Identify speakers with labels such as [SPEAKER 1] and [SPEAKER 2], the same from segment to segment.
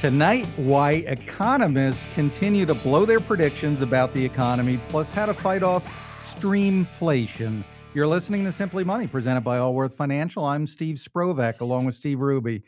[SPEAKER 1] Tonight, why economists continue to blow their predictions about the economy, plus how to fight off streamflation. You're listening to Simply Money, presented by Allworth Financial. I'm Steve Sprovach, along with Steve Hruby.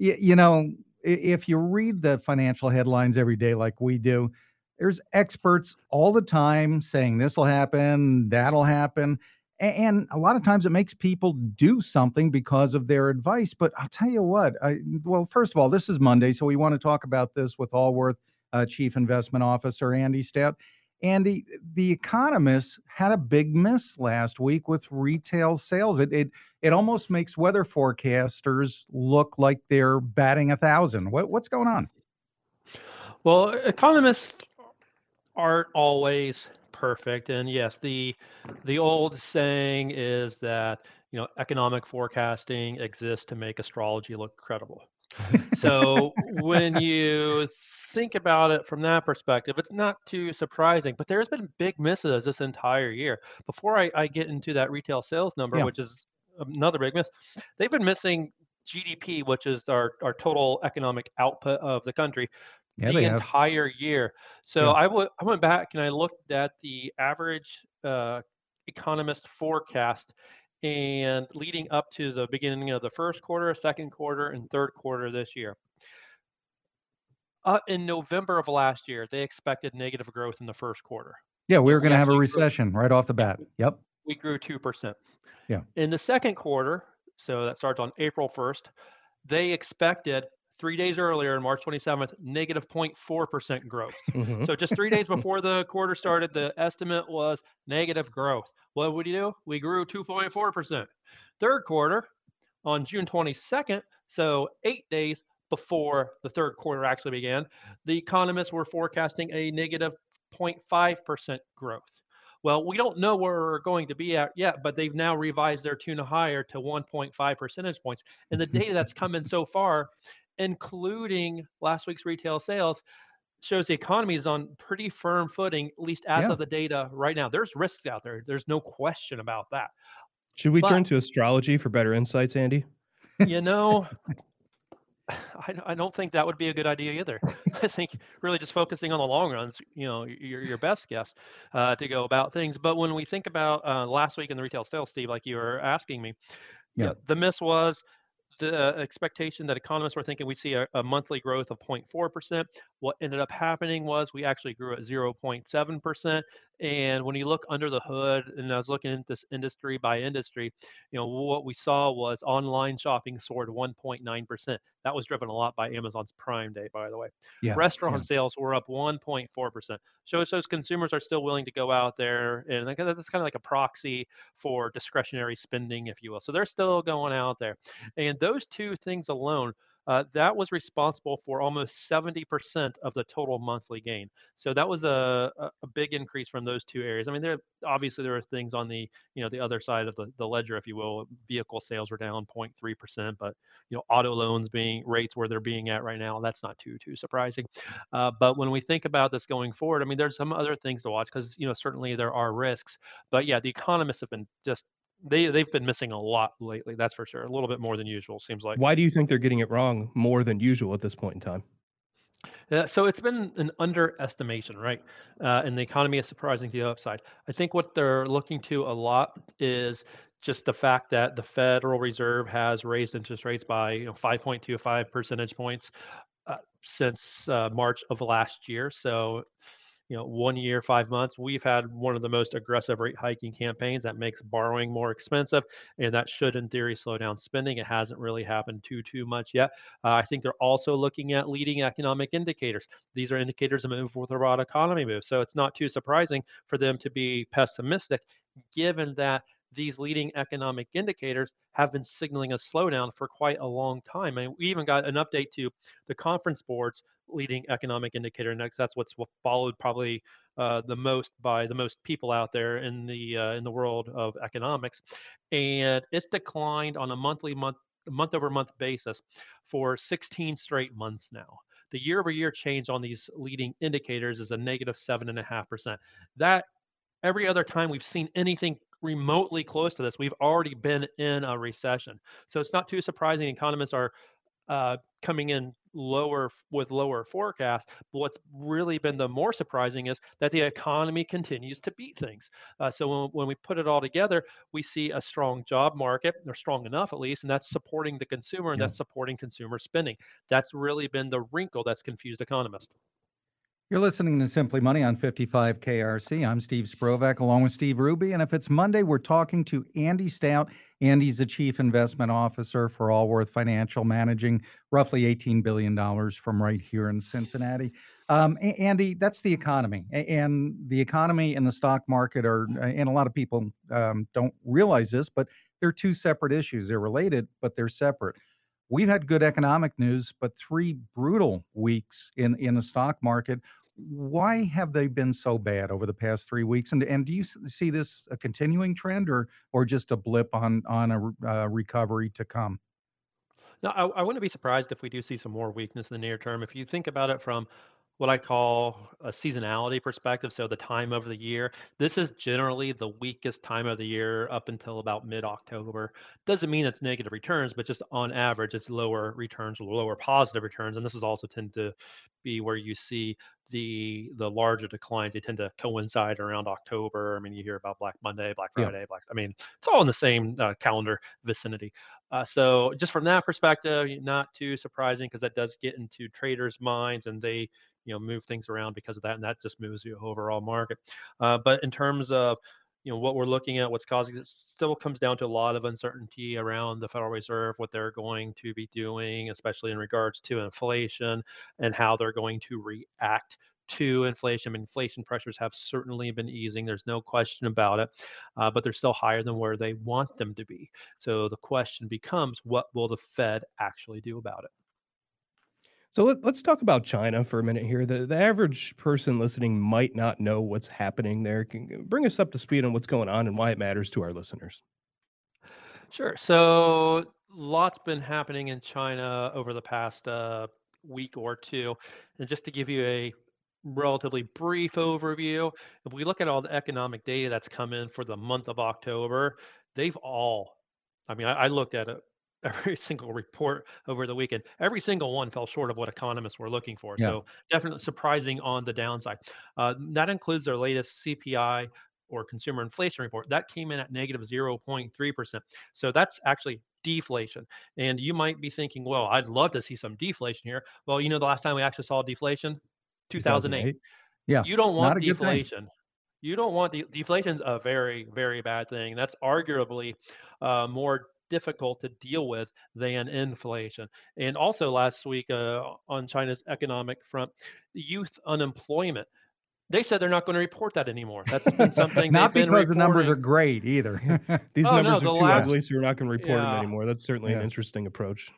[SPEAKER 1] Y- you know, if you read the financial headlines every day like we do, there's experts all the time saying this will happen, that'll happen. And a lot of times it makes people do something because of their advice. But I'll tell you what, I, well, first of all, this is Monday, so we want to talk about this with Allworth uh, Chief Investment Officer Andy Stout. Andy, the economists had a big miss last week with retail sales. It it it almost makes weather forecasters look like they're batting a thousand. What, what's going on?
[SPEAKER 2] Well, economists aren't always perfect, and yes, the the old saying is that you know economic forecasting exists to make astrology look credible. So when you think about it from that perspective, it's not too surprising. But there's been big misses this entire year. Before I, I get into that retail sales number,
[SPEAKER 1] Yeah.
[SPEAKER 2] which is another big miss, they've been missing GDP, which is our, our total economic output of the country,
[SPEAKER 1] Yeah,
[SPEAKER 2] the
[SPEAKER 1] they have.
[SPEAKER 2] entire year. So
[SPEAKER 1] Yeah.
[SPEAKER 2] I went back and I looked at the average uh, economist forecast and leading up to the beginning of the first quarter, second quarter, and third quarter this year. Uh, in November of last year, they expected negative growth in the first quarter.
[SPEAKER 1] Yeah, we were going to have a
[SPEAKER 2] actually grew,
[SPEAKER 1] recession right off the bat. Yep.
[SPEAKER 2] we grew 2%.
[SPEAKER 1] Yeah.
[SPEAKER 2] In the second quarter, so that starts on April 1st, they expected three days earlier, on March 27th, negative 0.4% growth.
[SPEAKER 3] Mhm.
[SPEAKER 2] So just three days before the quarter started, the estimate was negative growth. What would you do? We grew 2.4%. Third quarter on June 22nd, so eight days before the third quarter actually began, the economists were forecasting a negative 0.5% growth. Well, we don't know where we're going to be at yet, but they've now revised their tuna higher to 1.5 percentage points. And the data that's come in so far, including last week's retail sales, shows the economy is on pretty firm footing, at least as
[SPEAKER 1] Yeah.
[SPEAKER 2] of the data right now. There's risks out there. There's no question about that.
[SPEAKER 3] Should we turn to astrology for better insights, Andy?
[SPEAKER 2] you know, I, I don't think that would be a good idea either. I think really just focusing on the long runs, you know, your your best guess uh, to go about things. But when we think about uh, last week in the retail sales, Steve, like you were asking me,
[SPEAKER 1] Yeah.
[SPEAKER 2] yeah, the miss was the uh, expectation that economists were thinking we'd see a, a monthly growth of 0.4%. What ended up happening was we actually grew at 0.7%. And when you look under the hood, and I was looking at this industry by industry, you know, what we saw was online shopping soared 1.9%. That was driven a lot by Amazon's Prime Day, by the way.
[SPEAKER 1] Yeah.
[SPEAKER 2] Restaurant
[SPEAKER 1] yeah.
[SPEAKER 2] sales were up 1.4%. So it shows those consumers are still willing to go out there, and that's kind of like a proxy for discretionary spending, if you will. So they're still going out there, and those two things alone. Uh, that was responsible for almost 70% of the total monthly gain. So that was a, a, a big increase from those two areas. I mean, there obviously there are things on the you know the other side of the, the ledger, if you will. Vehicle sales were down 0.3%, but you know auto loans being rates where they're being at right now, that's not too too surprising. Uh, but when we think about this going forward, I mean, there's some other things to watch because you know certainly there are risks. But yeah, the economists have been just they they've been missing a lot lately. That's for sure. A little bit more than usual seems like.
[SPEAKER 3] Why do you think they're getting it wrong more than usual at this point in time?
[SPEAKER 2] Yeah, so it's been an underestimation, right? Uh, and the economy is surprising to the upside. I think what they're looking to a lot is just the fact that the Federal Reserve has raised interest rates by you know 5.25 percentage points uh, since uh, March of last year. So, you know, one year, five months, we've had one of the most aggressive rate hiking campaigns that makes borrowing more expensive, and that should, in theory, slow down spending. It hasn't really happened too too much yet. Uh, I think they're also looking at leading economic indicators. These are indicators with the broad economy move. So it's not too surprising for them to be pessimistic, given that these leading economic indicators have been signaling a slowdown for quite a long time. And we even got an update to the conference board's leading economic indicator index. That's what's what followed probably uh, the most by the most people out there in the uh, in the world of economics, and it's declined on a monthly month month over month basis for 16 straight months now. The year over year change on these leading indicators is a negative seven and a half percent. That every other time we've seen anything remotely close to this, we've already been in a recession. So it's not too surprising economists are uh, coming in lower with lower forecasts. But what's really been the more surprising is that the economy continues to beat things. Uh, so when, when we put it all together, we see a strong job market, or strong enough at least, and that's supporting the consumer and yeah. that's supporting consumer spending. That's really been the wrinkle that's confused economists.
[SPEAKER 1] You're listening to Simply Money on 55 KRC. I'm Steve Sprovach along with Steve Hruby. And if it's Monday, we're talking to Andy Stout. Andy's the Chief Investment Officer for Allworth Financial, managing roughly $18 billion from right here in Cincinnati. Um, Andy, that's the economy. And the economy and the stock market are, and a lot of people um, don't realize this, but they're two separate issues. They're related, but they're separate we've had good economic news, but three brutal weeks in in the stock market why have they been so bad over the past three weeks? And and do you see this a continuing trend or or just a blip on on a uh, recovery to come?
[SPEAKER 2] No, I, I wouldn't be surprised if we do see some more weakness in the near term. If you think about it from what I call a seasonality perspective, so the time of the year, this is generally the weakest time of the year up until about mid October. Doesn't mean it's negative returns, but just on average, it's lower returns, lower positive returns. And this is also tend to be where you see the the larger declines they tend to coincide around October. I mean, you hear about Black Monday, Black Friday, yeah. Black. I mean, it's all in the same uh, calendar vicinity. Uh, so just from that perspective, not too surprising because that does get into traders' minds and they you know move things around because of that, and that just moves the overall market. Uh, but in terms of you know what we're looking at what's causing it still comes down to a lot of uncertainty around the federal reserve what they're going to be doing especially in regards to inflation and how they're going to react to inflation. Inflation pressures have certainly been easing. There's no question about it, uh, but they're still higher than where they want them to be. So the question becomes, what will the Fed actually do about it?
[SPEAKER 3] So let, us talk about China for a minute here. The, the average person listening might not know what's happening there. Can bring us up to speed on what's going on and why it matters to our listeners.
[SPEAKER 2] Sure. So lots been happening in China over the past uh, week or two. And just to give you a relatively brief overview, if we look at all the economic data that's come in for the month of October, they've all, I mean, I, I looked at it every single report over the weekend. Every single one fell short of what economists were looking for. Yeah. So definitely surprising on the downside. Uh, that includes their latest CPI or consumer inflation report. That came in at negative 0.3%. So that's actually deflation. And you might be thinking, well, I'd love to see some deflation here. Well, you know, the last time we actually saw deflation, 2008. 2008.
[SPEAKER 1] Yeah.
[SPEAKER 2] You don't want deflation. You don't want de- deflation's a very, very bad thing. That's arguably uh, more difficult to deal with than inflation. And also last week uh, on China's economic front, youth unemployment. They said they're not going to report that anymore. That's been something
[SPEAKER 1] not because the numbers are great either.
[SPEAKER 3] These oh, numbers no, are too last, ugly, so you're not going to report yeah. them anymore. That's certainly yeah. an interesting approach.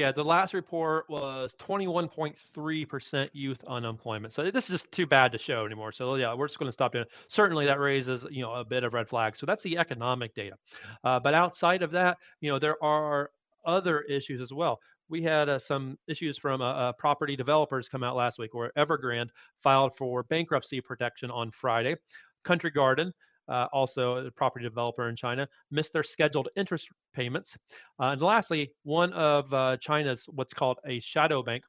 [SPEAKER 2] Yeah, the last report was 21.3% youth unemployment. So this is just too bad to show anymore. So yeah, we're just going to stop doing it. Certainly that raises, you know, a bit of red flag. So that's the economic data. Uh, but outside of that, you know, there are other issues as well. We had uh, some issues from uh, uh property developers come out last week where Evergrande filed for bankruptcy protection on Friday. Country Garden uh, also a property developer in China, missed their scheduled interest payments. Uh, and lastly, one of uh, China's what's called a shadow bank,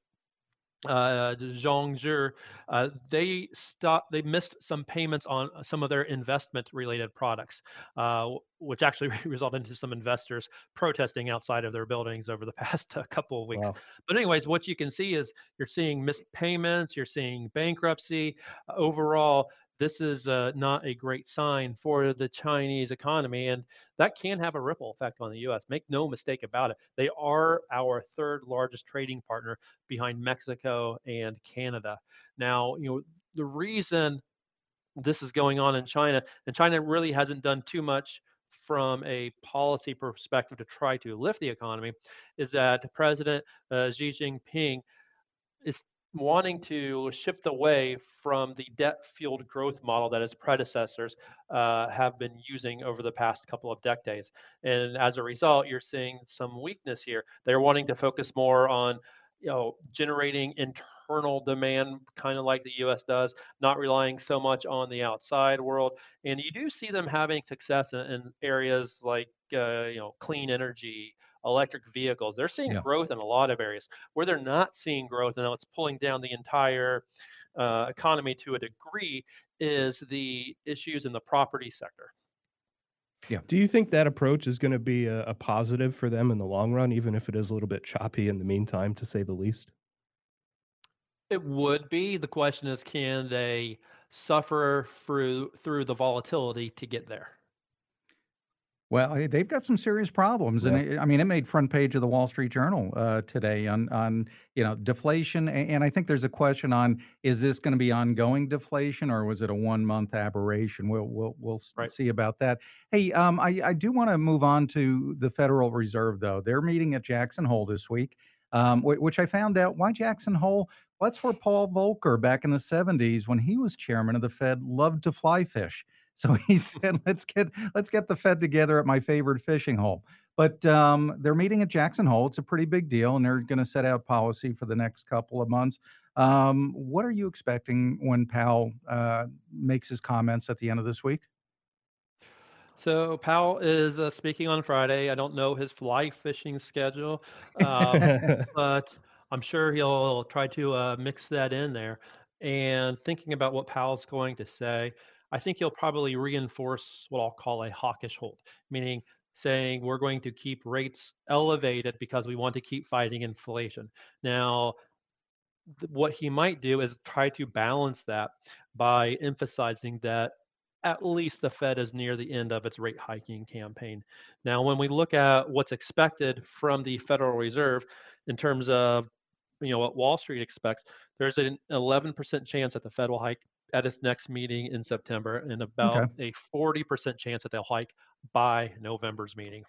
[SPEAKER 2] uh, Zhongzhi, uh, they stopped. They missed some payments on some of their investment-related products, uh, which actually resulted into some investors protesting outside of their buildings over the past uh, couple of weeks. Wow. But anyways, what you can see is you're seeing missed payments, you're seeing bankruptcy. overall, this is uh, not a great sign for the Chinese economy, and that can have a ripple effect on the U.S. Make no mistake about it. They are our third largest trading partner behind Mexico and Canada. Now, you know the reason this is going on in China, and China really hasn't done too much from a policy perspective to try to lift the economy, is that President uh, Xi Jinping is wanting to shift away from the debt fueled growth model that his predecessors uh, have been using over the past couple of decades. And as a result, you're seeing some weakness here. They're wanting to focus more on you know generating internal demand kind of like the US does not relying so much on the outside world and you do see them having success in, in areas like uh, you know clean energy electric vehicles. They're seeing
[SPEAKER 1] Yeah.
[SPEAKER 2] growth in a lot of areas. Where they're not seeing growth, and it's pulling down the entire uh, economy to a degree, is the issues in the property sector. Yeah.
[SPEAKER 3] Do you think that approach is going to be a, a positive for them in the long run, even if it is a little bit choppy in the meantime, to say the least?
[SPEAKER 2] It would be. The question is, can they suffer through through the volatility to get there?
[SPEAKER 1] Well, eh, they've got some serious problems, and it, I mean, it made front page of the Wall Street Journal uh, today on on you know deflation, and I think there's a question on is this going to be ongoing deflation or was it a one month aberration? We'll we'll we'll
[SPEAKER 2] Right.
[SPEAKER 1] see about that. Hey, um, I I do want to move on to the Federal Reserve though. They're meeting at Jackson Hole this week, um, which I found out why Jackson Hole. Well, that's where Paul Volcker back in the 70s when he was chairman of the Fed loved to fly fish. So he said, "Let's get let's get the Fed together at my favorite fishing hole." But um, they're meeting at Jackson Hole. It's a pretty big deal, and they're going to set out policy for the next couple of months. Um, what are you expecting when Powell uh, makes his comments at the end of this week?
[SPEAKER 2] So Powell is uh, speaking on Friday. I don't know his fly fishing schedule, um, but I'm sure he'll try to uh, mix that in there. And thinking about what Powell's going to say, I think he'll probably reinforce what I'll call a hawkish hold, meaning saying we're going to keep rates elevated because we want to keep fighting inflation. Now, th- what he might do is try to balance that by emphasizing that at least the Fed is near the end of its rate hiking campaign. Now, when we look at what's expected from the Federal Reserve in terms of you know what Wall Street expects, there's an 11% chance that the Fed will hike at its next meeting in September and about a 40% chance that they'll hike by November's meeting.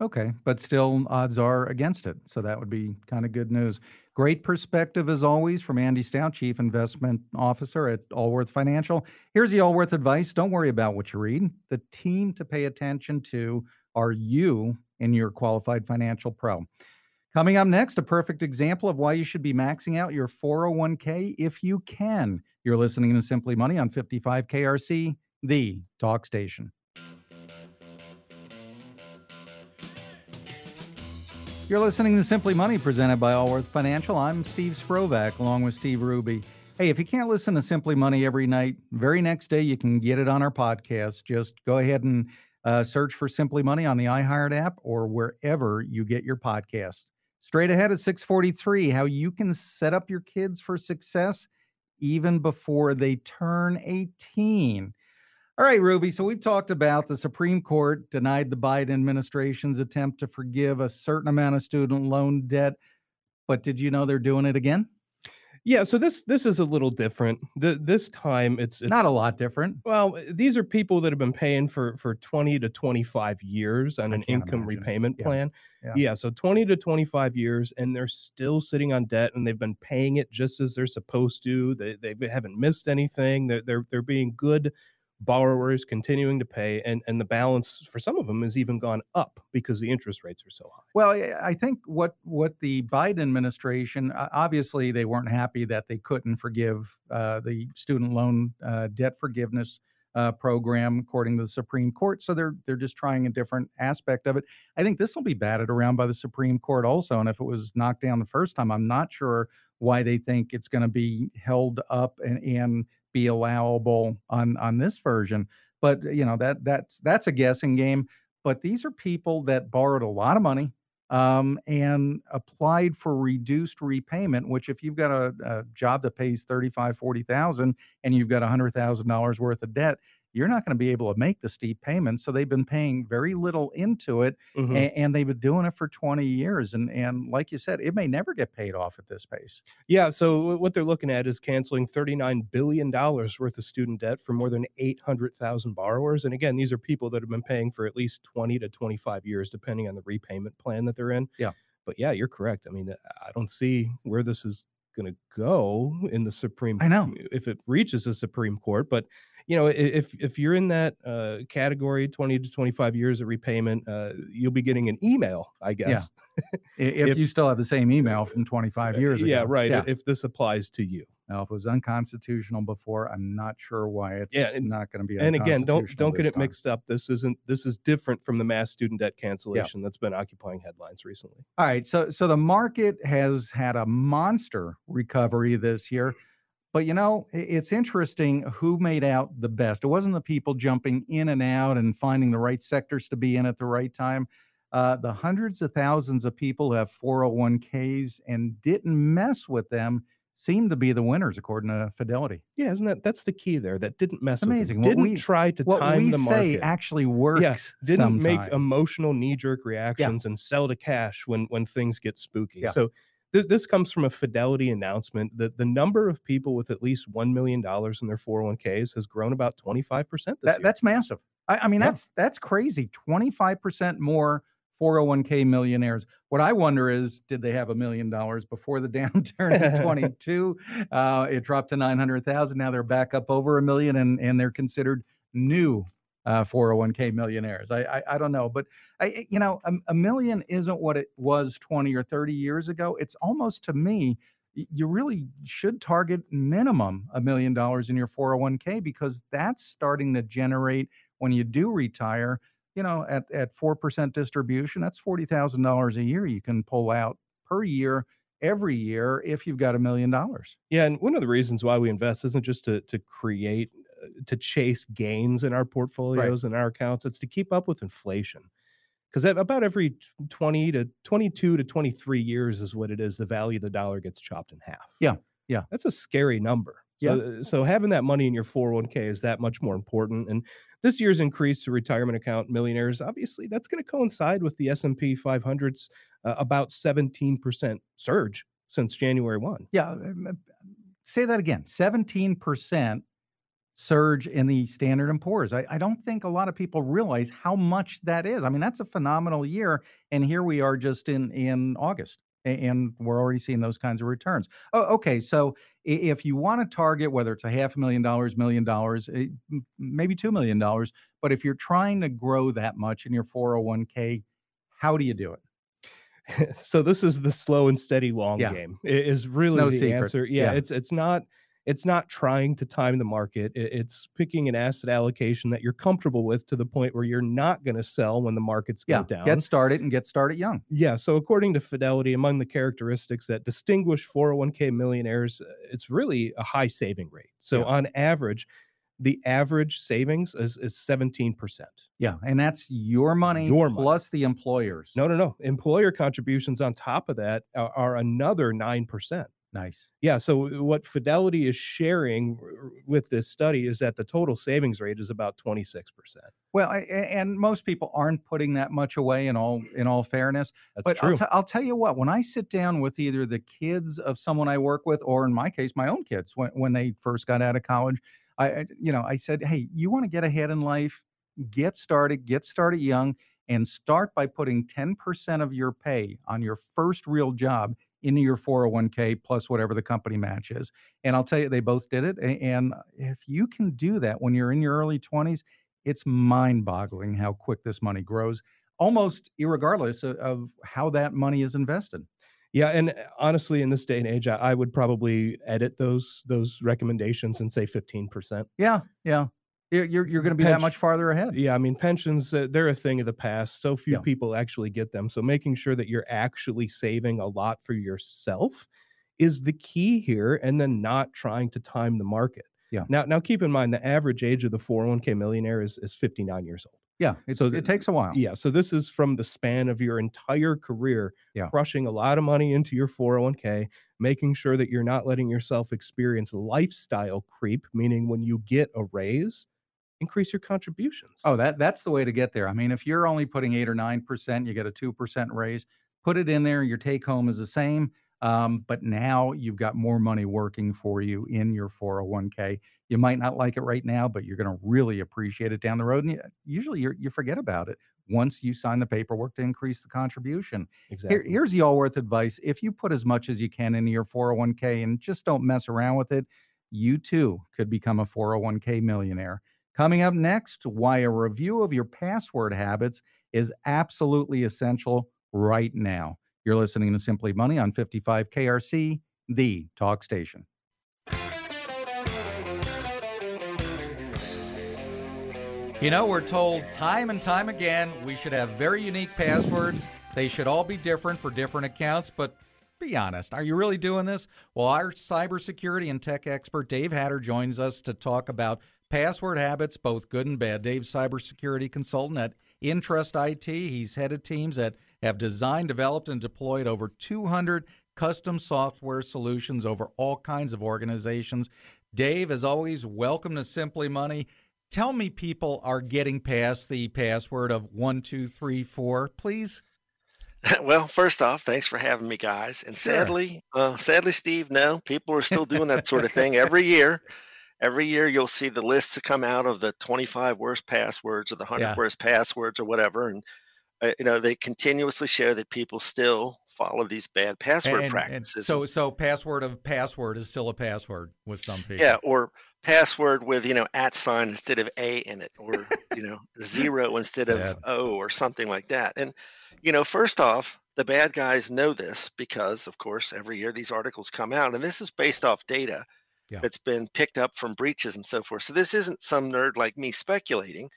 [SPEAKER 1] Okay, but still, odds are against it. So that would be kind of good news. Great perspective as always from Andy Stout, Chief Investment Officer at Allworth Financial. Here's the Allworth advice don't worry about what you read. The team to pay attention to are you and your qualified financial pro. Coming up next, a perfect example of why you should be maxing out your 401k if you can. You're listening to Simply Money on 55 KRC, the talk station. You're listening to Simply Money presented by Allworth Financial. I'm Steve Sprovach along with Steve Hruby. Hey, if you can't listen to Simply Money every night, very next day you can get it on our podcast. Just go ahead and uh, search for Simply Money on the iHeart app or wherever you get your podcasts. Straight ahead at 643, how you can set up your kids for success even before they turn 18. All right, Hruby. So we've talked about the Supreme Court denied the Biden administration's attempt to forgive a certain amount of student loan debt. But did you know they're doing it again?
[SPEAKER 3] Yeah, so this this is a little different. Th- this time it's, it's
[SPEAKER 1] Not a lot different.
[SPEAKER 3] Well, uh, these are people that have been paying for for 20 to 25 years on
[SPEAKER 1] I
[SPEAKER 3] an income
[SPEAKER 1] imagine.
[SPEAKER 3] repayment
[SPEAKER 1] Yeah.
[SPEAKER 3] plan.
[SPEAKER 1] Yeah.
[SPEAKER 3] Yeah. so 20 to 25 years and they're still sitting on debt and they've been paying it just as they're supposed to. They they haven't missed anything. They're they're they're being good borrowers continuing to pay and and the balance for some of them has even gone up because the interest rates are so high.
[SPEAKER 1] Well, I- think what what the Biden administration obviously they weren't happy that they couldn't forgive uh, the student loan uh, debt forgiveness uh, program according to the Supreme Court. So they're they're just trying a different aspect of it. I think this will be batted around by the Supreme Court also. And if it was knocked down the first time, I'm not sure why they think it's going to be held up and, and be allowable on on this version. But you know that that's that's a guessing game. But these are people that borrowed a lot of money um, and applied for reduced repayment. Which, if you've got a, a job that pays thirty five forty thousand and you've got a hundred thousand dollars worth of debt, you're not going to be able to make the steep payments. So they've been paying very little into it,
[SPEAKER 3] Mhm.
[SPEAKER 1] a- and, they've been doing it for twenty years. And and like you said, it may never get paid off at this pace.
[SPEAKER 3] Yeah, so what they're looking at is canceling $39 billion worth of student debt for more than 800,000 borrowers. And again, these are people that have been paying for at least 20 to 25 years, depending on the repayment plan that they're in.
[SPEAKER 1] Yeah.
[SPEAKER 3] But yeah, you're correct. I mean, I don't see where this is going to go in the Supreme
[SPEAKER 1] I know.
[SPEAKER 3] if it reaches the Supreme Court. But you know, if if you're in that uh, category, 20 to 25 years of repayment, uh, you'll be getting an email, I guess.
[SPEAKER 1] I- If,
[SPEAKER 3] If-
[SPEAKER 1] you still have the same email from 25 years ago.
[SPEAKER 3] Yeah, right.
[SPEAKER 1] Yeah.
[SPEAKER 3] If this applies to you.
[SPEAKER 1] Now, if it was unconstitutional before, I'm not sure why it's
[SPEAKER 3] Yeah, and-
[SPEAKER 1] not going to be.
[SPEAKER 3] and again don't don't get it
[SPEAKER 1] time.
[SPEAKER 3] mixed up this isn't this is different from the mass student debt cancellation that's been occupying headlines recently
[SPEAKER 1] All right, so so the market has had a monster recovery this year, but you know it's interesting who made out the best. It wasn't the people jumping in and out and finding the right sectors to be in at the right time. Uh, the hundreds of thousands of people who have 401ks and didn't mess with them seem to be the winners, according to Fidelity.
[SPEAKER 3] yeah isn't that that's the key there that didn't mess with
[SPEAKER 1] amazing. What
[SPEAKER 3] didn't
[SPEAKER 1] we-
[SPEAKER 3] try to
[SPEAKER 1] What
[SPEAKER 3] time
[SPEAKER 1] we
[SPEAKER 3] the
[SPEAKER 1] say
[SPEAKER 3] market
[SPEAKER 1] actually works.
[SPEAKER 3] Yes, didn't make emotional knee-jerk reactions and sell to cash when when things get spooky.
[SPEAKER 1] Yeah.
[SPEAKER 3] So th- this comes from a Fidelity announcement that the number of people with at least one million dollars in their 401ks has grown about 25 percent this
[SPEAKER 1] That,
[SPEAKER 3] year.
[SPEAKER 1] that's massive. I, I mean,
[SPEAKER 3] Yeah.
[SPEAKER 1] that's that's crazy. Twenty five percent more 401k millionaires. What I wonder is, did they have a million dollars before the downturn in 22? Uh, it dropped to 900,000. Now they're back up over a million, and and they're considered new uh, 401k millionaires. I, I I don't know, but I you know a, a million isn't what it was 20 or 30 years ago. It's almost to me. You really should target minimum a million dollars in your 401k because that's starting to generate when you do retire, you know, at at four percent distribution, that's forty thousand dollars a year you can pull out per year every year if you've got a million dollars.
[SPEAKER 3] Yeah, and one of the reasons why we invest isn't just to to create uh, to chase gains in our portfolios and our accounts. It's to keep up with inflation. Because about every 20 to 22 to 23 years is what it is. The value of the dollar gets chopped in half.
[SPEAKER 1] Yeah, yeah.
[SPEAKER 3] That's a scary number. So, uh, so having that money in your 401k is that much more important. And this year's increase to retirement account millionaires, obviously, that's going to coincide with the S&P 500's uh, about 17% surge since January 1.
[SPEAKER 1] Yeah, uh, say that again. Seventeen percent surge in the Standard and Poor's. I, I don't think a lot of people realize how much that is. I mean, that's a phenomenal year, and here we are just in in August, and we're already seeing those kinds of returns. Oh, okay. So if you want to target whether it's a half a million dollars, million dollars, eh, maybe two million dollars, but if you're trying to grow that much in your 401k, how do you do it?
[SPEAKER 3] so this is the slow and steady long
[SPEAKER 1] Yeah.
[SPEAKER 3] game. It is really
[SPEAKER 1] no
[SPEAKER 3] the
[SPEAKER 1] secret.
[SPEAKER 3] answer. Yeah,
[SPEAKER 1] Yeah.
[SPEAKER 3] it's it's not it's not trying to time the market. It's picking an asset allocation that you're comfortable with to the point where you're not going to sell when the markets go
[SPEAKER 1] Yeah,
[SPEAKER 3] down.
[SPEAKER 1] get started and get started young.
[SPEAKER 3] Yeah. So according to Fidelity, among the characteristics that distinguish 401k millionaires, uh, it's really a high saving rate. So
[SPEAKER 1] Yeah.
[SPEAKER 3] on average, the average savings is, is 17%.
[SPEAKER 1] Yeah, and that's your money
[SPEAKER 3] Your money.
[SPEAKER 1] plus the employers.
[SPEAKER 3] No, no, no. Employer contributions on top of that are, are another 9%.
[SPEAKER 1] Nice.
[SPEAKER 3] Yeah. So uh, what Fidelity is sharing with this study is that the total savings rate is about 26%.
[SPEAKER 1] Well, I- and most people aren't putting that much away. In all in all fairness,
[SPEAKER 3] That's
[SPEAKER 1] but
[SPEAKER 3] true.
[SPEAKER 1] I'll, t- I'll tell you what. When I sit down with either the kids of someone I work with, or in my case, my own kids, when when they first got out of college, I, I you know I said, hey, you want to get ahead in life, get started, get started young, and start by putting ten percent of your pay on your first real job into your 401k plus whatever the company match is. And I'll tell you, they both did it. And if you can do that when you're in your early 20s, it's mind boggling how quick this money grows, almost irregardless of, how that money is invested.
[SPEAKER 3] Yeah, and uh, honestly, in this day and age, I, I would probably edit those those recommendations and say fifteen percent.
[SPEAKER 1] Yeah, yeah. You're, you're, you're going to be that much farther ahead.
[SPEAKER 3] Yeah, I mean pensions uh, they're a thing of the past. So few
[SPEAKER 1] Yeah.
[SPEAKER 3] people actually get them. So making sure that you're actually saving a lot for yourself is the key here, and then not trying to time the market.
[SPEAKER 1] Yeah.
[SPEAKER 3] Now, now keep in mind the average age of the 401k millionaire is is 59 years old.
[SPEAKER 1] Yeah, it's,
[SPEAKER 3] So
[SPEAKER 1] it takes a while.
[SPEAKER 3] Yeah. So this is from the span of your entire career,
[SPEAKER 1] Yeah.
[SPEAKER 3] crushing a lot of money into your 401k, making sure that you're not letting yourself experience lifestyle creep, meaning when you get a raise, increase your contributions.
[SPEAKER 1] Oh, that that's the way to get there. I mean, if you're only putting eight or nine percent, you get a two percent raise. Put it in there. Your take home is the same, um, but now you've got more money working for you in your 401k. You might not like it right now, but you're going to really appreciate it down the road. And you, usually, you you forget about it once you sign the paperwork to increase the contribution.
[SPEAKER 3] exactly.
[SPEAKER 1] Here, here's the Allworth advice: if you put as much as you can into your 401k and just don't mess around with it, you too could become a 401k millionaire. Coming up next, why a review of your password habits is absolutely essential right now. You're listening to Simply Money on 55 KRC, the talk station. You know, we're told time and time again we should have very unique passwords. They should all be different for different accounts, but be honest, are you really doing this? Well, our cybersecurity and tech expert Dave Hatter joins us to talk about password habits, both good and bad. Dave's cybersecurity consultant at Intrust IT. He's headed teams that have designed, developed, and deployed over 200 custom software solutions over all kinds of organizations. Dave, as always, welcome to Simply Money. Tell me people are getting past the password of one, two, three, four, please.
[SPEAKER 4] Well, first off, thanks for having me, guys. And
[SPEAKER 1] Sure.
[SPEAKER 4] sadly, uh, sadly, Steve, no, people are still doing that sort of thing every year. Every year, you'll see the lists that come out of the 25 worst passwords or the 100
[SPEAKER 1] Yeah.
[SPEAKER 4] worst passwords or whatever, and uh, you know they continuously show that people still follow these bad password
[SPEAKER 1] And- and
[SPEAKER 4] practices.
[SPEAKER 1] so, so password of password is still a password with some people.
[SPEAKER 4] Yeah, or password with you know at sign instead of a in it, or you know zero instead
[SPEAKER 1] Sad.
[SPEAKER 4] of o, or something like that. And you know, first off, the bad guys know this because, of course, every year these articles come out, and this is based off data
[SPEAKER 1] Yeah.
[SPEAKER 4] that's been picked up from breaches and so forth. So this isn't some nerd like me speculating.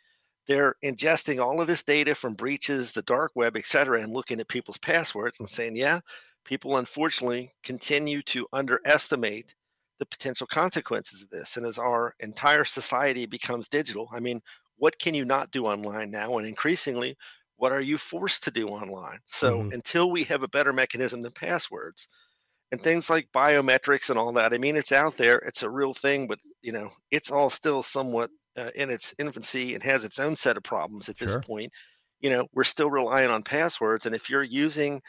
[SPEAKER 4] They're ingesting all of this data from breaches, the dark web, et cetera, and looking at people's passwords and saying, yeah, people unfortunately continue to underestimate the potential consequences of this. And as our entire society becomes digital, I mean, what can you not do online now? And increasingly, what are you forced to do online? So
[SPEAKER 3] Mhm.
[SPEAKER 4] until we have a better mechanism than passwords and things like biometrics and all that, I mean, it's out there, it's a real thing, but you know, it's all still somewhat uh, in its infancy and has its own set of problems at this
[SPEAKER 1] Sure.
[SPEAKER 4] point. You know, we're still relying on passwords, and if you're using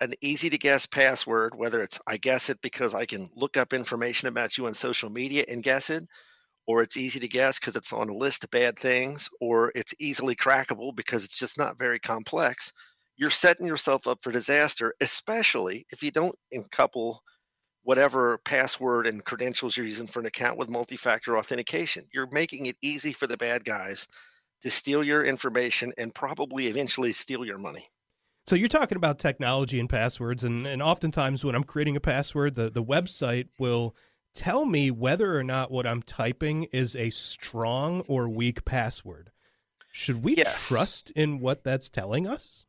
[SPEAKER 4] an easy to guess password, whether it's I guess it because I can look up information about you on social media and guess it, or it's easy to guess because it's on a list of bad things, or it's easily crackable because it's just not very complex, you're setting yourself up for disaster, especially if you don't couple whatever password and credentials you're using for an account with multi factor authentication. You're making it easy for the bad guys to steal your information and probably eventually steal your money.
[SPEAKER 3] So you're talking about technology and passwords, and, and oftentimes when I'm creating a password, the, the website will tell me whether or not what I'm typing is a strong or weak password. Should we
[SPEAKER 4] Yes.
[SPEAKER 3] trust in what that's telling us?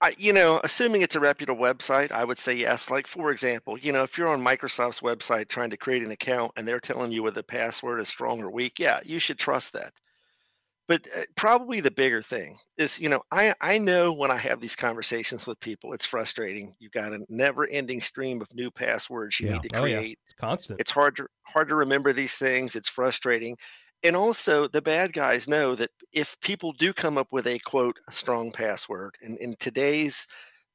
[SPEAKER 4] I, you know, assuming it's a reputable website, I would say yes. Like, for example, you know, if you're on Microsoft's website trying to create an account and they're telling you whether the password is strong or weak, yeah, you should trust that. But uh, probably the bigger thing is, you know, I, I know when I have these conversations with people, it's frustrating. You've got a never ending stream of new passwords you
[SPEAKER 1] Yeah.
[SPEAKER 4] need to
[SPEAKER 3] Oh, yeah.
[SPEAKER 4] create.
[SPEAKER 3] It's constant.
[SPEAKER 4] It's hard to hard to remember these things. It's frustrating. And also the bad guys know that if people do come up with a quote strong password, and in today's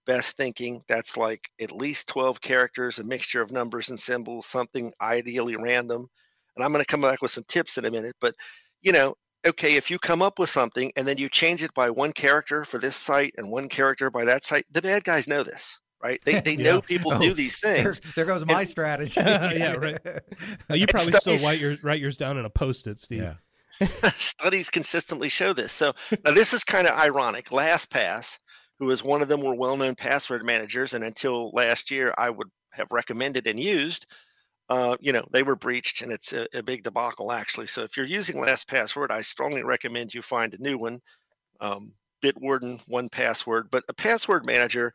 [SPEAKER 4] best thinking, that's like at least 12 characters, a mixture of numbers and symbols, something ideally random. And I'm going to come back with some tips in a minute, but you know, okay, if you come up with something and then you change it by one character for this site and one character by that site, the bad guys know this, right? They they
[SPEAKER 3] Yeah.
[SPEAKER 4] know people do
[SPEAKER 1] Oh,
[SPEAKER 4] these things.
[SPEAKER 1] There, goes my strategy.
[SPEAKER 3] Yeah, right. Now, you
[SPEAKER 4] And
[SPEAKER 3] probably still write, your, write yours down in a post-it, Steve.
[SPEAKER 1] Yeah.
[SPEAKER 4] studies consistently show this. So now this is kind of ironic. LastPass, who is one of the more well-known password managers, and until last year I would have recommended and used, uh, you know, they were breached, and it's a, a big debacle actually. So if you're using LastPassword, I strongly recommend you find a new one. Um, Bitwarden, 1Password, but a password manager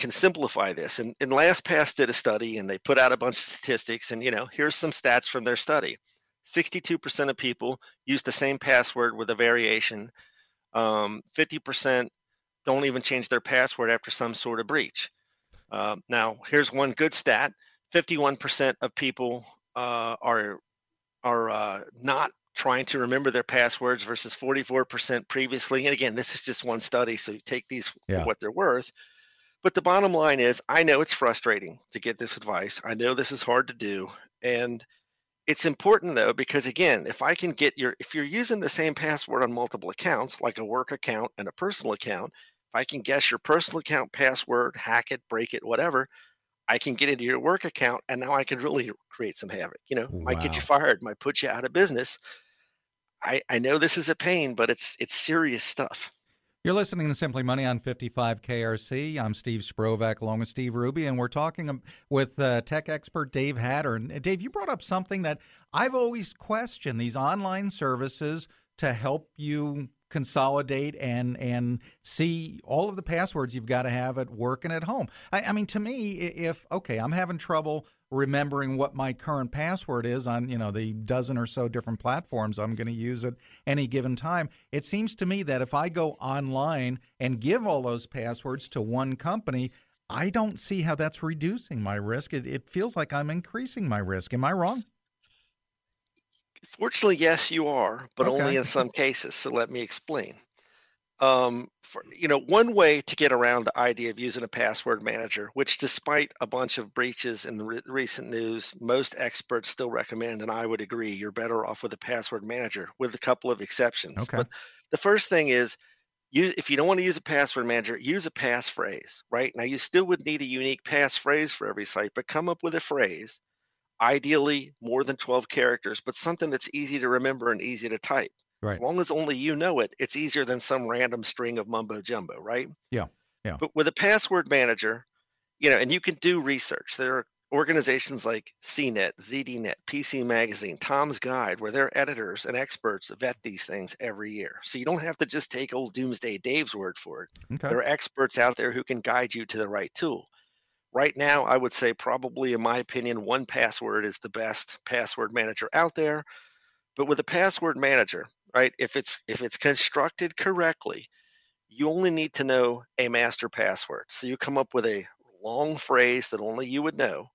[SPEAKER 4] can simplify this. And, and LastPass did a study, and they put out a bunch of statistics. And you know, here's some stats from their study: 62% of people use the same password with a variation. Um, 50% don't even change their password after some sort of breach. Um, now, here's one good stat: 51% of people uh, are are uh, not trying to remember their passwords versus 44% previously. And again, this is just one study, so you take these
[SPEAKER 1] Yeah.
[SPEAKER 4] for what they're worth. But the bottom line is, I know it's frustrating to get this advice. I know this is hard to do, and it's important though because again, if I can get your if you're using the same password on multiple accounts, like a work account and a personal account, if I can guess your personal account password, hack it, break it, whatever, I can get into your work account and now I can really create some havoc. You know, might get you fired, might put you out of business. I, I know this is a pain, but it's it's serious stuff.
[SPEAKER 1] You're listening to Simply Money on 55 KRC. I'm Steve Sprovach along with Steve Hruby, and we're talking with uh, tech expert Dave Hatter. And uh, Dave, you brought up something that I've always questioned these online services to help you consolidate and and see all of the passwords you've got to have at work and at home. I, I mean, to me, if okay, I'm having trouble remembering what my current password is on you know the dozen or so different platforms I'm going to use at any given time. It seems to me that if I go online and give all those passwords to one company, I don't see how that's reducing my risk. It, it feels like I'm increasing my risk. Am I wrong?
[SPEAKER 4] Fortunately, yes, you are, but
[SPEAKER 1] Okay.
[SPEAKER 4] only in some cases. So let me explain. Um, for, you know, one way to get around the idea of using a password manager, which despite a bunch of breaches in the re- recent news, most experts still recommend, and I would agree, you're better off with a password manager, with a couple of exceptions.
[SPEAKER 1] Okay.
[SPEAKER 4] But the first thing is, use if you don't want to use a password manager, use a passphrase. Right now, you still would need a unique passphrase for every site, but come up with a phrase ideally more than 12 characters, but something that's easy to remember and easy to type.
[SPEAKER 1] Right.
[SPEAKER 4] As long as only you know it, it's easier than some random string of mumbo jumbo, right?
[SPEAKER 1] Yeah, yeah.
[SPEAKER 4] But with a password manager, you know, and you can do research. There are organizations like CNET, ZDNet, PC Magazine, Tom's Guide, where their editors and experts vet these things every year. So you don't have to just take old Doomsday Dave's word for it.
[SPEAKER 1] Okay.
[SPEAKER 4] There are experts out there who can guide you to the right tool. Right now, I would say probably, in my opinion, 1Password is the best password manager out there. But with a password manager, right, if it's if it's constructed correctly, you only need to know a master password. So you come up with a long phrase that only you would know.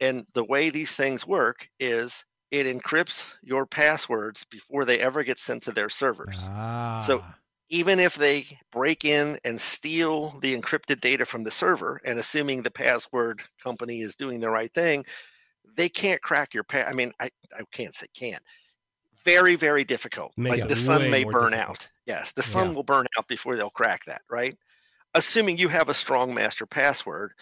[SPEAKER 4] And the way these things work is it encrypts your passwords before they ever get sent to their servers
[SPEAKER 1] Ah.
[SPEAKER 4] So even if they break in and steal the encrypted data from the server, and assuming the password company is doing the right thing, they can't crack your pass. I mean, I, I can't say can't. Very, very difficult.
[SPEAKER 3] Makes
[SPEAKER 4] like the sun may burn
[SPEAKER 3] difficult.
[SPEAKER 4] out. Yes, the sun
[SPEAKER 1] Yeah.
[SPEAKER 4] will burn out before they'll crack that, right? Assuming you have a strong master password.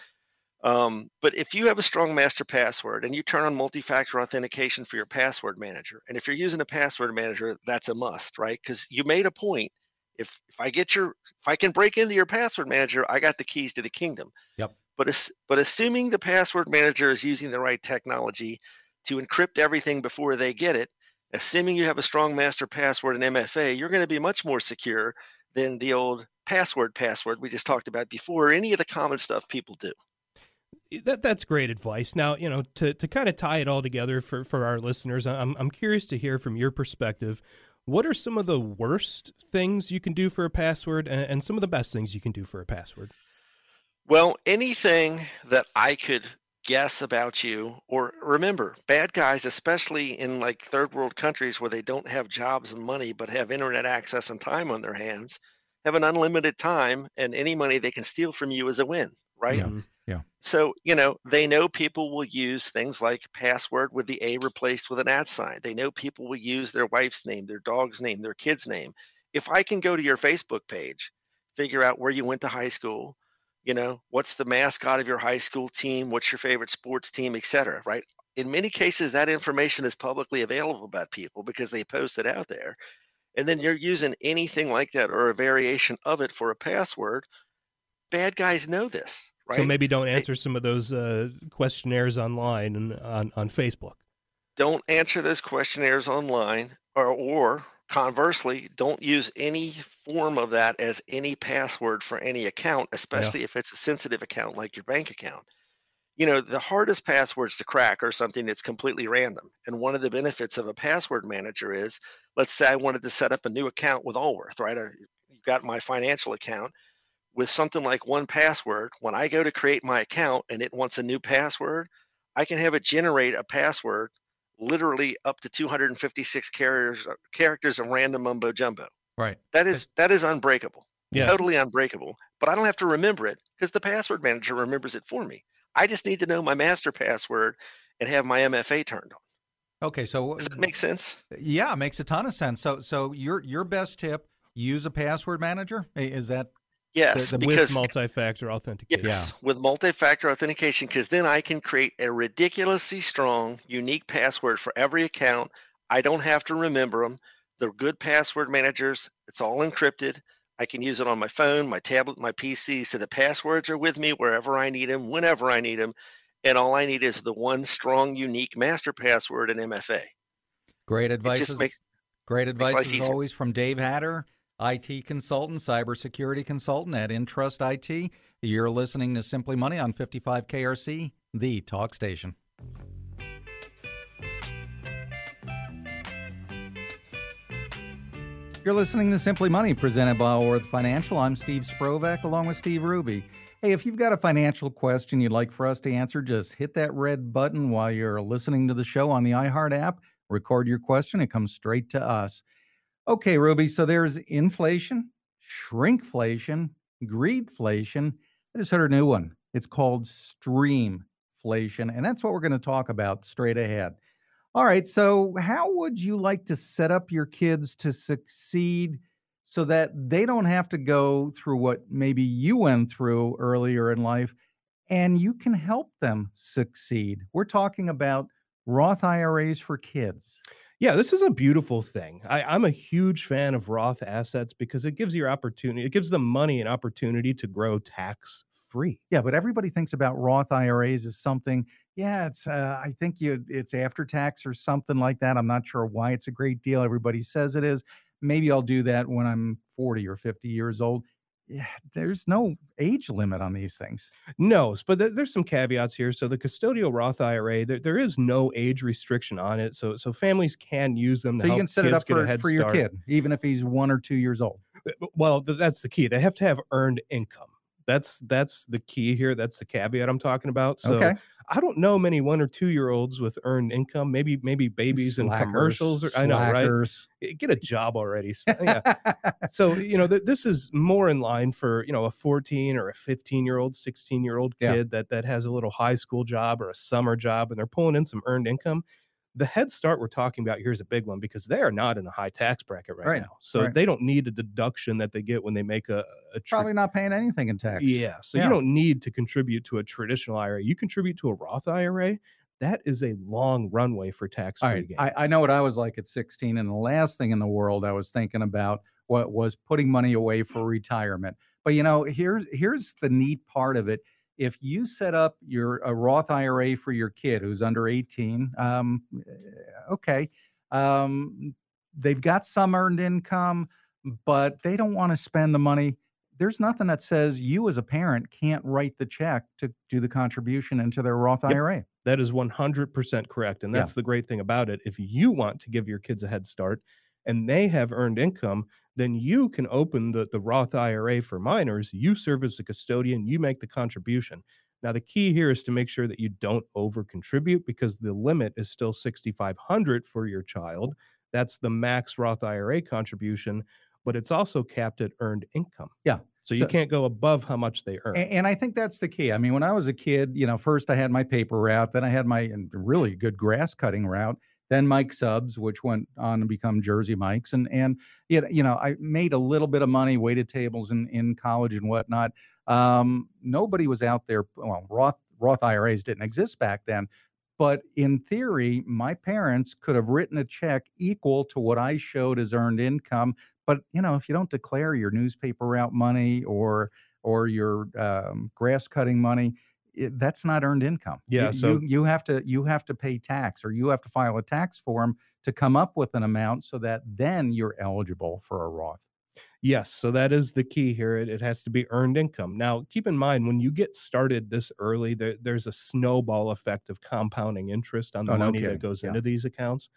[SPEAKER 4] Um, but if you have a strong master password and you turn on multi-factor authentication for your password manager, and if you're using a password manager, that's a must, right? Because you made a point. If if I get your if I can break into your password manager, I got the keys to the kingdom.
[SPEAKER 1] Yep.
[SPEAKER 4] But as, but assuming the password manager is using the right technology to encrypt everything before they get it, assuming you have a strong master password and MFA, you're going to be much more secure than the old password password we just talked about before, or any of the common stuff people do.
[SPEAKER 3] Eh, that that's great advice. Now, you know, to to kind of tie it all together for for our listeners, I'm I'm curious to hear from your perspective. What are some of the worst things you can do for a password, and, and some of the best things you can do for a password?
[SPEAKER 4] Well, anything that I could guess about you, or remember, bad guys, especially in like third world countries where they don't have jobs and money but have internet access and time on their hands, have an unlimited time, and any money they can steal from you is a win, right?
[SPEAKER 1] Yeah.
[SPEAKER 3] Mhm.
[SPEAKER 4] So, you know, they know people will use things like password with the A replaced with an at sign. They know people will use their wife's name, their dog's name, their kid's name. If I can go to your Facebook page, figure out where you went to high school, you know, what's the mascot of your high school team, what's your favorite sports team, et cetera, right? In many cases, that information is publicly available about people because they post it out there. And then you're using anything like that or a variation of it for a password. Bad guys know this, right?
[SPEAKER 3] So maybe don't answer some of those uh, questionnaires online and on on Facebook.
[SPEAKER 4] don't answer those questionnaires online or, or conversely don't use any form of that as any password for any account especially if it's a sensitive account like your bank account. You know the hardest passwords to crack are something that's completely random and one of the benefits of a password manager is let's say i wanted to set up a new account with allworth right? I, you've got my financial account. With something like 1Password when i go to create my account and it wants a new password i can have it generate a password literally up to 256 characters uh, characters of random mumbo jumbo.
[SPEAKER 1] Right.
[SPEAKER 4] That is that is unbreakable.
[SPEAKER 3] Yeah.
[SPEAKER 4] Totally unbreakable. But I don't have to remember it because the password manager remembers it for me. I just need to know my master password and have my MFA turned on.
[SPEAKER 1] Okay. So
[SPEAKER 4] Does that make sense?
[SPEAKER 1] yeah, it makes a ton of sense. So so your your best tip: use a password manager. Is that
[SPEAKER 4] Yes,
[SPEAKER 1] the-
[SPEAKER 3] with
[SPEAKER 4] because
[SPEAKER 3] multi-factor authentication.
[SPEAKER 4] yes, with multi-factor authentication, because then I can create a ridiculously strong, unique password for every account. I don't have to remember them. They're good password managers. It's all encrypted. I can use it on my phone, my tablet, my PC. So the passwords are with me wherever I need them, whenever I need them. And all I need is the one strong, unique master password and MFA.
[SPEAKER 1] great advice?
[SPEAKER 4] just makes
[SPEAKER 1] Great advice
[SPEAKER 4] life
[SPEAKER 1] as always from Dave Hatter, IT consultant, cybersecurity consultant at Intrust IT. You're listening to Simply Money on 55 KRC, the talk station. You're listening to Simply Money, presented by Allworth Financial. I'm Steve Sprovach, along with Steve Hruby. Hey, if you've got a financial question you'd like for us to answer, just hit that red button while you're listening to the show on the iHeart app. Record your question, it comes straight to us. Okay, Hruby, so there's inflation, shrinkflation, greedflation. I just heard a new one. It's called streamflation, and that's what we're going to talk about straight ahead. All right. So, how would you like to set up your kids to succeed so that they don't have to go through what maybe you went through earlier in life and you can help them succeed? We're talking about Roth IRAs for kids.
[SPEAKER 3] Yeah, this is a beautiful thing. I, I'm a huge fan of Roth assets because it gives your opportunity, it gives the money an opportunity to grow tax free.
[SPEAKER 1] Yeah, but everybody thinks about Roth IRAs as something. Yeah, it's. Uh, I think you. It's after tax or something like that. I'm not sure why it's a great deal. Everybody says it is. Maybe I'll do that when I'm 40 or 50 years old. Yeah, there's no age limit on these things.
[SPEAKER 3] No, but th- there's some caveats here. So the custodial Roth IRA, there, there is no age restriction on it. So so families can use them to
[SPEAKER 1] So you can set it up for, for your
[SPEAKER 3] start.
[SPEAKER 1] kid, even if he's one or two years old.
[SPEAKER 3] Uh, Well, th- that's the key. They have to have earned income. That's that's the key here. That's the caveat I'm talking about. So
[SPEAKER 1] okay.
[SPEAKER 3] I don't know many one or two year olds with earned income. Maybe maybe babies in commercials. Or, I know, right? Eh, Get a job already. So, yeah. so you know th- this is more in line for you know a 14 or a 15 year old 16 year old
[SPEAKER 1] Yeah.
[SPEAKER 3] kid that that has a little high school job or a summer job and they're pulling in some earned income the head start we're talking about here is a big one because they are not in a high tax bracket right,
[SPEAKER 1] Right,
[SPEAKER 3] now so
[SPEAKER 1] right.
[SPEAKER 3] they don't need a deduction that they get when they make a, a
[SPEAKER 1] Probably not paying anything in tax.
[SPEAKER 3] yeah so
[SPEAKER 1] Yeah.
[SPEAKER 3] you don't need to contribute to a traditional ira you contribute to a roth ira that is a long runway for tax free
[SPEAKER 1] right.
[SPEAKER 3] gains
[SPEAKER 1] I, I know what I was like at 16, and the last thing in the world I was thinking about what was putting money away for retirement. But you know, here's here's the neat part of it. If you set up your a Roth IRA for your kid who's under 18, um, eh, okay, um, they've got some earned income, but they don't want to spend the money. There's nothing that says you as a parent can't write the check to do the contribution into their Roth
[SPEAKER 3] Yep.
[SPEAKER 1] IRA.
[SPEAKER 3] That is 100% correct. And
[SPEAKER 1] Yeah.
[SPEAKER 3] that's the great thing about it. If you want to give your kids a head start and they have earned income, then you can open the, the Roth IRA for minors. You serve as the custodian, you make the contribution. Now, the key here is to make sure that you don't over contribute because the limit is still 6500 for your child. That's the max Roth IRA contribution, but it's also capped at earned income.
[SPEAKER 1] Yeah.
[SPEAKER 3] So you
[SPEAKER 1] So-
[SPEAKER 3] can't go above how much they earn.
[SPEAKER 1] A- And I think that's the key. I mean, when I was a kid, you know, first I had my paper route, then I had my really good grass cutting route, then Mike Subs, which went on to become Jersey Mikes, and and you know, you know, I made a little bit of money, waited tables in in college and whatnot. Um, nobody was out there. Well, Roth Roth IRAs didn't exist back then, but in theory, my parents could have written a check equal to what I showed as earned income. But you know, if you don't declare your newspaper route money or or your um, grass cutting money, it, that's not earned income. You-
[SPEAKER 3] Yeah, so-
[SPEAKER 1] you, you have to you have to pay tax or you have to file a tax form to come up with an amount so that then you're eligible for a Roth.
[SPEAKER 3] Yes, so that is the key here. It, it has to be earned income. Now, keep in mind when you get started this early, there, there's a snowball effect of compounding interest on the
[SPEAKER 1] Oh,
[SPEAKER 3] money
[SPEAKER 1] kidding.
[SPEAKER 3] that goes
[SPEAKER 1] Yeah.
[SPEAKER 3] into these accounts.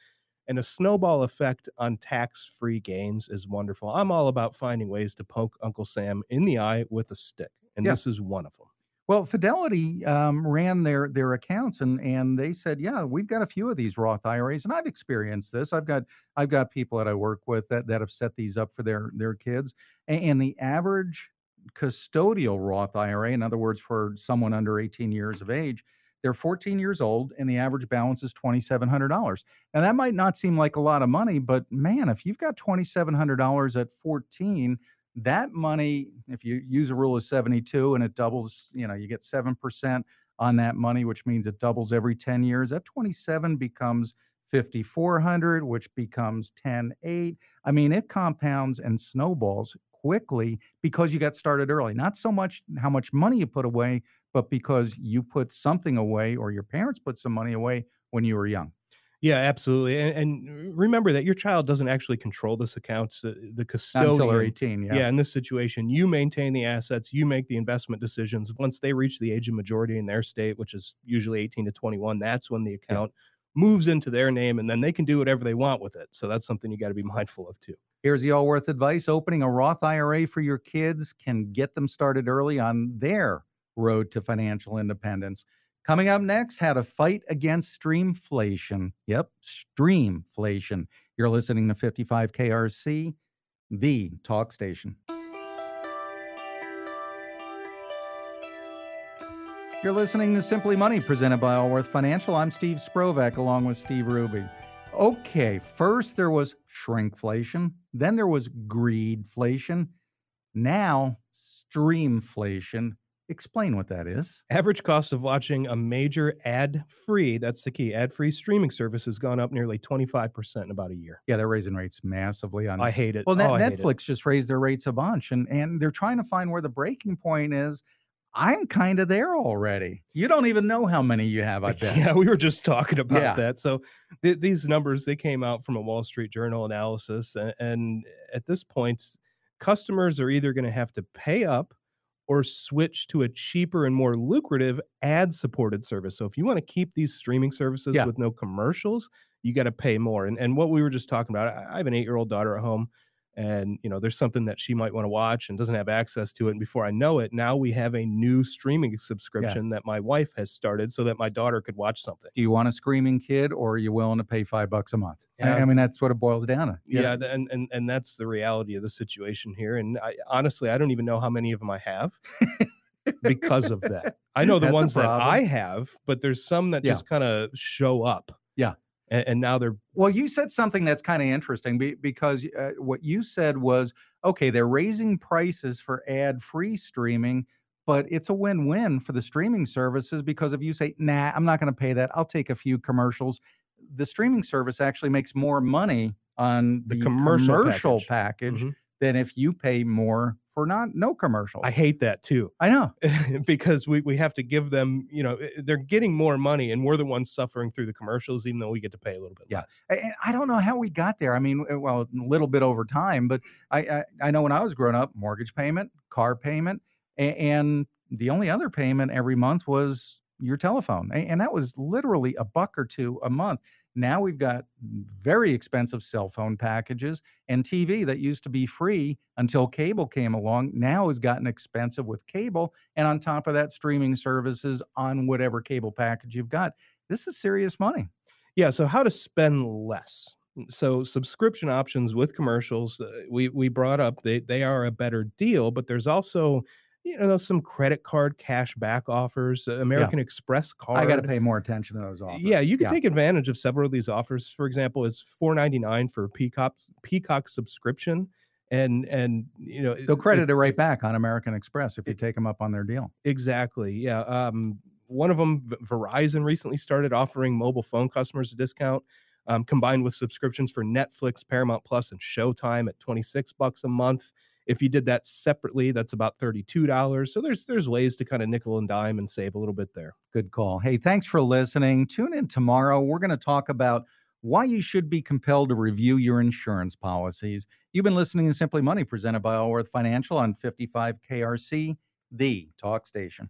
[SPEAKER 3] And a snowball effect on tax free gains is wonderful. I'm all about finding ways to poke Uncle Sam in the eye with a stick. And
[SPEAKER 1] Yeah.
[SPEAKER 3] this is one of them.
[SPEAKER 1] Well, Fidelity um, ran their their accounts and and they said, yeah, we've got a few of these Roth IRAs, and I've experienced this. I've got I've got people that I work with that that have set these up for their their kids, and, and the average custodial Roth IRA, in other words, for someone under 18 years of age, they're 14 years old, and the average balance is $2,700. Now that might not seem like a lot of money, but man, if you've got $2,700 at 14 that money, if you use a rule of 72 and it doubles, you know, you get 7% on that money, which means it doubles every 10 years. That 27 becomes 5,400, which becomes 10,8. I mean, it compounds and snowballs quickly because you got started early. Not so much how much money you put away, but because you put something away or your parents put some money away when you were young.
[SPEAKER 3] Yeah, absolutely. And, and remember that your child doesn't actually control this account. The, the custodian,
[SPEAKER 1] until they're 18. Yeah.
[SPEAKER 3] yeah. in this situation, you maintain the assets, you make the investment decisions. Once they reach the age of majority in their state, which is usually 18 to 21, that's when the account moves into their name and then they can do whatever they want with it. So that's something you got to be mindful of too.
[SPEAKER 1] Here's the Allworth advice opening a Roth IRA for your kids can get them started early on their road to financial independence. Coming up next, how to fight against streamflation. Yep, streamflation. You're listening to 55 KRC, the talk station. You're listening to Simply Money, presented by Allworth Financial. I'm Steve Sprovach, along with Steve Hruby. Okay, first there was shrinkflation, then there was greedflation, now streamflation. Explain what that is.
[SPEAKER 3] Average cost of watching a major ad free, that's the key, ad free streaming service has gone up nearly 25% in about a year.
[SPEAKER 1] Yeah, they're raising rates massively on
[SPEAKER 3] I hate it.
[SPEAKER 1] Well,
[SPEAKER 3] Oh.
[SPEAKER 1] Netflix just raised their rates a bunch and and they're trying to find where the breaking point is. I'm kind of there already. You don't even know how many you have, I bet.
[SPEAKER 3] Yeah, we were just talking about
[SPEAKER 1] Yeah.
[SPEAKER 3] that. So th- these numbers they came out from a Wall Street Journal analysis, and, and at this point, customers are either going to have to pay up or switch to a cheaper and more lucrative ad-supported service. So if you want to keep these streaming services
[SPEAKER 1] Yeah.
[SPEAKER 3] with no commercials, you got to pay more. And and what we were just talking about, I I have an eight-year-old daughter at home. And you know, there's something that she might want to watch and doesn't have access to it. And before I know it, now we have a new streaming subscription that my wife has started so that my daughter could watch something.
[SPEAKER 1] Do you want a screaming kid or are you willing to pay five bucks a month? I-
[SPEAKER 3] Yeah.
[SPEAKER 1] I mean, that's what it boils down to. know?
[SPEAKER 3] Yeah, and, and and that's the reality of the situation here. And I honestly, I don't even know how many of them I have because of that. I know the
[SPEAKER 1] That's
[SPEAKER 3] ones that. I have, but there's some that
[SPEAKER 1] Yeah.
[SPEAKER 3] just kind of show up.
[SPEAKER 1] Yeah.
[SPEAKER 3] And, and now they're
[SPEAKER 1] Well, you said something that's kind of interesting be, because uh, what you said was okay, they're raising prices for ad free streaming, but it's a win win for the streaming services because if you say, nah, I'm not going to pay that, I'll take a few commercials, the streaming service actually makes more money on
[SPEAKER 3] The
[SPEAKER 1] the,
[SPEAKER 3] commercial
[SPEAKER 1] commercial,
[SPEAKER 3] package.
[SPEAKER 1] package,
[SPEAKER 3] Mhm.
[SPEAKER 1] than if you pay more for not no commercials.
[SPEAKER 3] I hate that too.
[SPEAKER 1] I know.
[SPEAKER 3] because we, we have to give them, you know, eh, they're getting more money and we're the ones suffering through the commercials, even though we get to pay a little bit
[SPEAKER 1] Yeah.
[SPEAKER 3] less.
[SPEAKER 1] And I don't know how we got there. I mean, well, a little bit over time, but I I, I know when I was growing up, mortgage payment, car payment, a- and the only other payment every month was your telephone, and that was literally a buck or two a month. Now we've got very expensive cell phone packages and TV that used to be free until cable came along. Now has gotten expensive with cable, and on top of that, streaming services on whatever cable package you've got. This is serious money.
[SPEAKER 3] Yeah. So how to spend less. So subscription options with commercials, uh, we we brought up they they are a better deal, but there's also you know some credit card cash back offers, uh, American Express card.
[SPEAKER 1] I got to pay more attention to those offers.
[SPEAKER 3] Yeah, you can take advantage of several of these offers. For example, it's four ninety nine for Peacock Peacock subscription, and and you know
[SPEAKER 1] They'll credit it right back on American Express if you take them up on their deal.
[SPEAKER 3] Exactly. Yeah. Um, one of them, Verizon, recently started offering mobile phone customers a discount, um, combined with subscriptions for Netflix, Paramount Plus, and Showtime at twenty six bucks a month. If you did that separately, that's about thirty two dollars. So there's there's ways to kind of nickel and dime and save a little bit there.
[SPEAKER 1] Good call. Hey, thanks for listening. Tune in tomorrow. We're going to talk about why you should be compelled to review your insurance policies. You've been listening to Simply Money, presented by Allworth Financial on 55 KRC, the talk station.